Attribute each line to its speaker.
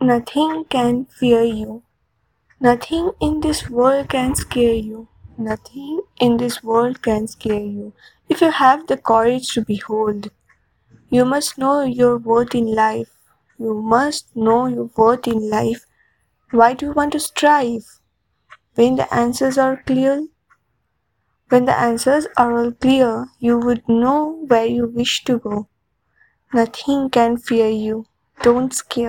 Speaker 1: Nothing can fear you. Nothing in this world can scare you. Nothing in this world can scare you. If you have the courage to behold, you must know your worth in life. You must know your worth in life. Why do you want to strive? When the answers are clear, when the answers are all clear, you would know where you wish to go. Nothing can fear you. Don't scare.